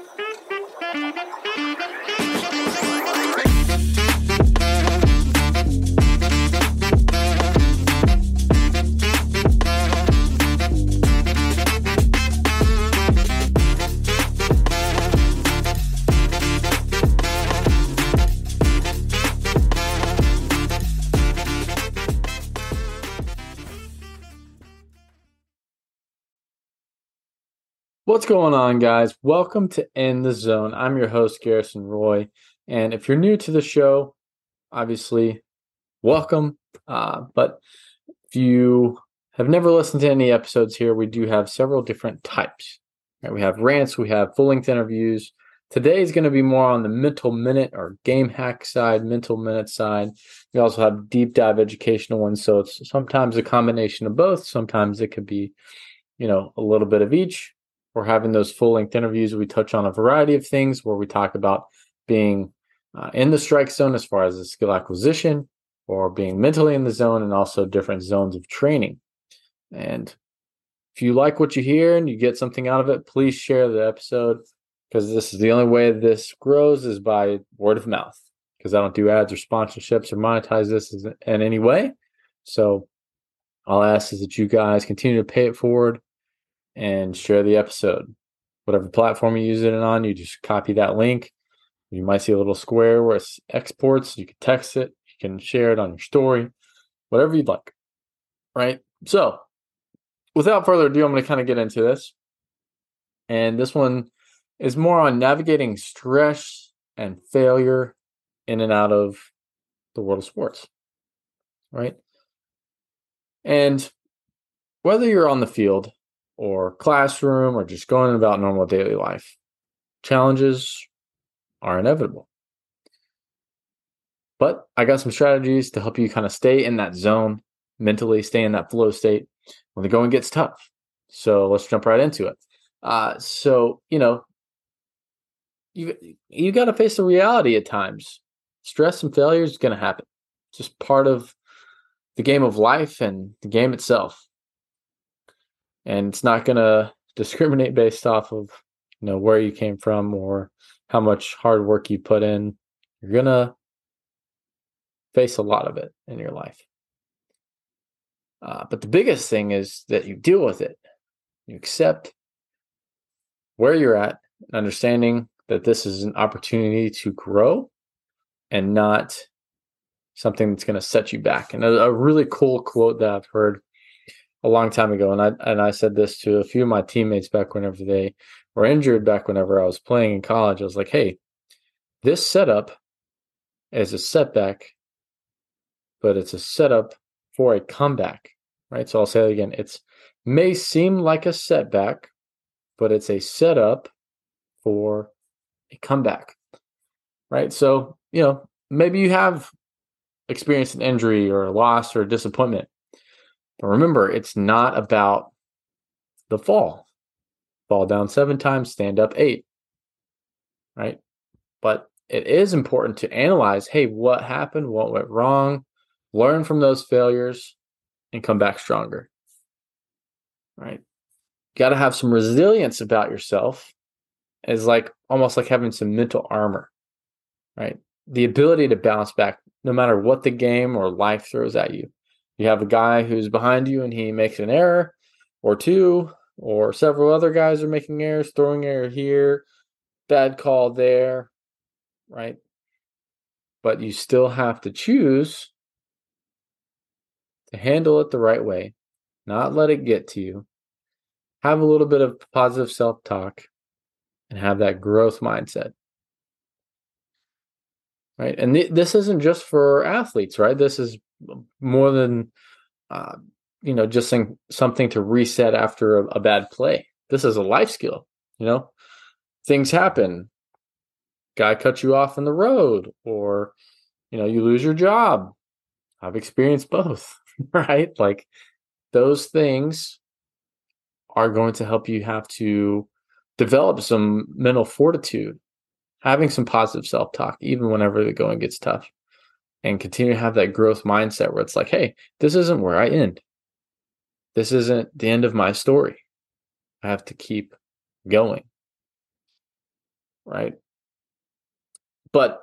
Thank you. What's going on, guys? Welcome to In the Zone. I'm your host, Garrison Roy. And if you're new to the show, obviously, welcome. Uh, but if you have never listened to any episodes here, we do have several different types. Right? We have rants, we have full length interviews. Today is going to be more on the mental minute or game hack side, mental minute side. We also have deep dive educational ones. So it's sometimes a combination of both. Sometimes it could be, you know, a little bit of each we're having those full length interviews. We touch on a variety of things where we talk about being uh, in the strike zone as far as the skill acquisition or being mentally in the zone and also different zones of training. And if you like what you hear and you get something out of it, please share the episode because this is the only way this grows is by word of mouth because I don't do ads or sponsorships or monetize this in any way. So all I'll ask is that you guys continue to pay it forward and share the episode. Whatever platform you use it on, you just copy that link. You might see a little square where it exports. You can text it, you can share it on your story, whatever you'd like. Right. So, without further ado, I'm going to kind of get into this. And this one is more on navigating stress and failure in and out of the world of sports. Right. And whether you're on the field or classroom or just going about normal daily life. Challenges are inevitable. But I got some strategies to help you kind of stay in that zone mentally, stay in that flow state when the going gets tough. So let's jump right into it. Uh, so, you know, you you got to face the reality at times. Stress and failure is going to happen. It's just part of the game of life and the game itself and it's not going to discriminate based off of you know where you came from or how much hard work you put in. You're going to face a lot of it in your life. Uh, but the biggest thing is that you deal with it. You accept where you're at and understanding that this is an opportunity to grow and not something that's going to set you back. And a, a really cool quote that i've heard a long time ago, and I and I said this to a few of my teammates back whenever they were injured, back whenever I was playing in college. I was like, "Hey, this setup is a setback, but it's a setup for a comeback." Right. So I'll say it again. It's may seem like a setback, but it's a setup for a comeback. Right. So you know maybe you have experienced an injury or a loss or a disappointment but remember, it's not about the fall. Fall down seven times, stand up eight. Right. But it is important to analyze hey, what happened? What went wrong? Learn from those failures and come back stronger. Right. Got to have some resilience about yourself. Is like almost like having some mental armor. Right. The ability to bounce back no matter what the game or life throws at you you have a guy who's behind you and he makes an error or two, or several other guys are making errors, throwing error here, bad call there, right? But you still have to choose to handle it the right way, not let it get to you. Have a little bit of positive self talk and have that growth mindset. Right. And th- this isn't just for athletes, right? This is more than uh, you know just something to reset after a, a bad play. This is a life skill. You know, things happen. Guy cuts you off in the road, or you know you lose your job. I've experienced both, right? Like those things are going to help you have to develop some mental fortitude, having some positive self talk, even whenever the going gets tough and continue to have that growth mindset where it's like, hey, this isn't where I end. This isn't the end of my story. I have to keep going. right? But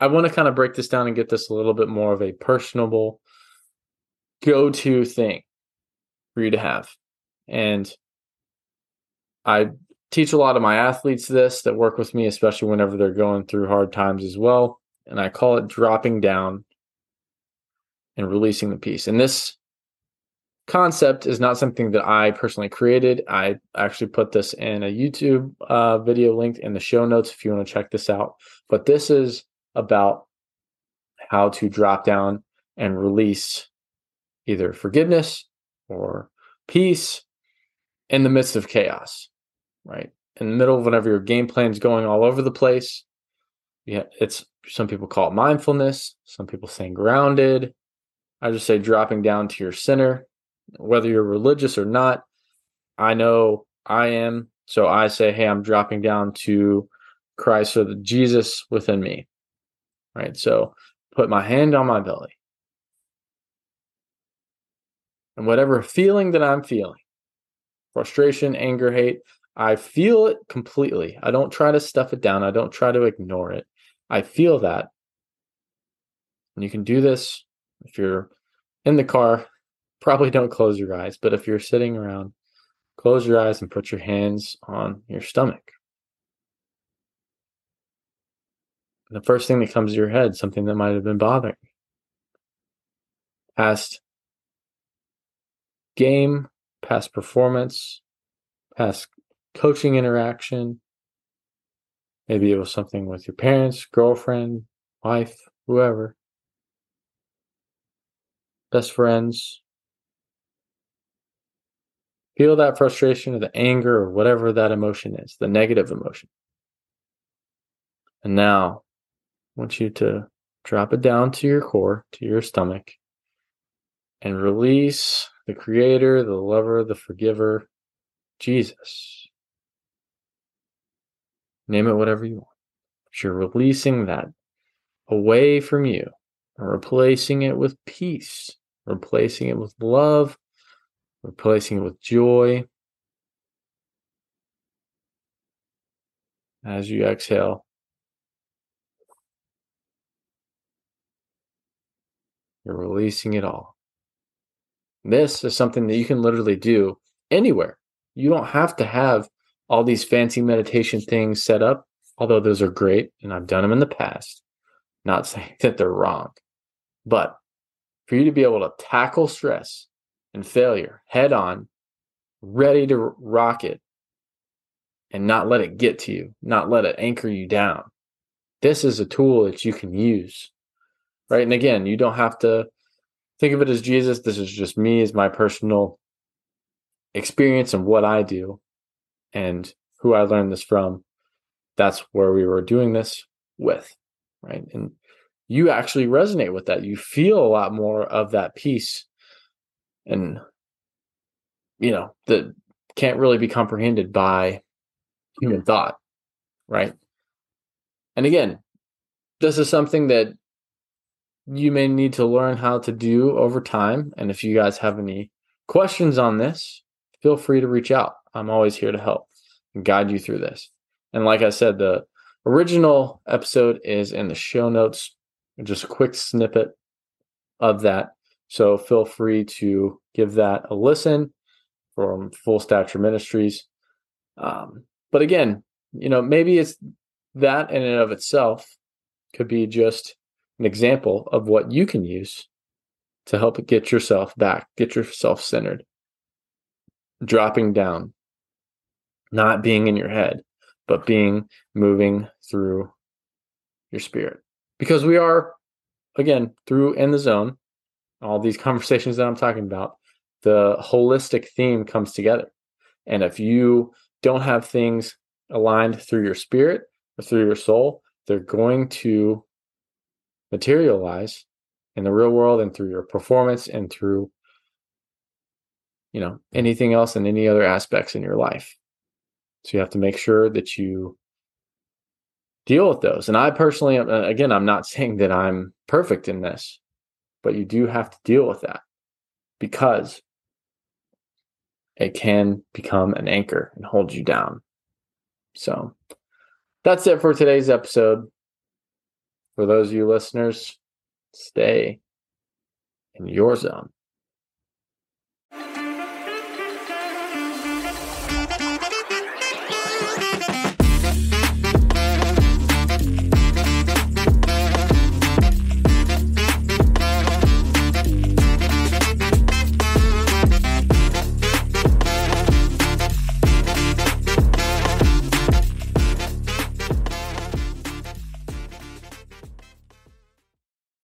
I want to kind of break this down and get this a little bit more of a personable go to thing for you to have. And I teach a lot of my athletes this that work with me, especially whenever they're going through hard times as well. And I call it dropping down and releasing the peace. And this concept is not something that I personally created. I actually put this in a YouTube uh, video linked in the show notes if you want to check this out. But this is about how to drop down and release either forgiveness or peace in the midst of chaos, right? In the middle of whenever your game plan is going all over the place. Yeah, it's some people call it mindfulness, some people say grounded. I just say dropping down to your center, whether you're religious or not. I know I am. So I say, hey, I'm dropping down to Christ or the Jesus within me. Right. So put my hand on my belly. And whatever feeling that I'm feeling, frustration, anger, hate, I feel it completely. I don't try to stuff it down. I don't try to ignore it. I feel that. And you can do this if you're in the car, probably don't close your eyes. But if you're sitting around, close your eyes and put your hands on your stomach. The first thing that comes to your head, something that might have been bothering Past game, past performance, past coaching interaction. Maybe it was something with your parents, girlfriend, wife, whoever best friends. Feel that frustration or the anger or whatever that emotion is, the negative emotion. And now I want you to drop it down to your core, to your stomach, and release the creator, the lover, the forgiver, Jesus. Name it whatever you want. But you're releasing that away from you replacing it with peace, replacing it with love, replacing it with joy. As you exhale, you're releasing it all. This is something that you can literally do anywhere. You don't have to have all these fancy meditation things set up, although those are great and I've done them in the past. Not saying that they're wrong. But for you to be able to tackle stress and failure head on, ready to rock it, and not let it get to you, not let it anchor you down, this is a tool that you can use. Right. And again, you don't have to think of it as Jesus. This is just me as my personal experience and what I do and who I learned this from. That's where we were doing this with. Right. And you actually resonate with that. You feel a lot more of that peace and you know, that can't really be comprehended by human thought, right? And again, this is something that you may need to learn how to do over time. And if you guys have any questions on this, feel free to reach out. I'm always here to help guide you through this. And like I said, the original episode is in the show notes just a quick snippet of that. So feel free to give that a listen from Full Stature Ministries. Um, but again, you know, maybe it's that in and of itself could be just an example of what you can use to help get yourself back, get yourself centered, dropping down, not being in your head, but being moving through your spirit. Because we are again through in the zone all these conversations that i'm talking about the holistic theme comes together. And if you don't have things aligned through your spirit or through your soul they're going to materialize in the real world and through your performance and through you know anything else and any other aspects in your life so you have to make sure that you deal with those. And I personally, uh, again, I'm not saying that I'm perfect in this, but you do have to deal with that because it can become an anchor and hold you down. So that's it for today's episode. For those of you listeners, stay in your zone.